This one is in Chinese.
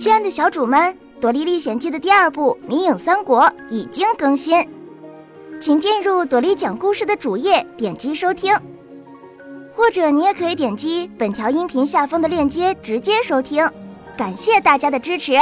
亲爱的小主们朵莉历险记的第二部迷影三国已经更新请进入朵莉讲故事的主页点击收听。或者你也可以点击本条音频下方的链接直接收听。感谢大家的支持。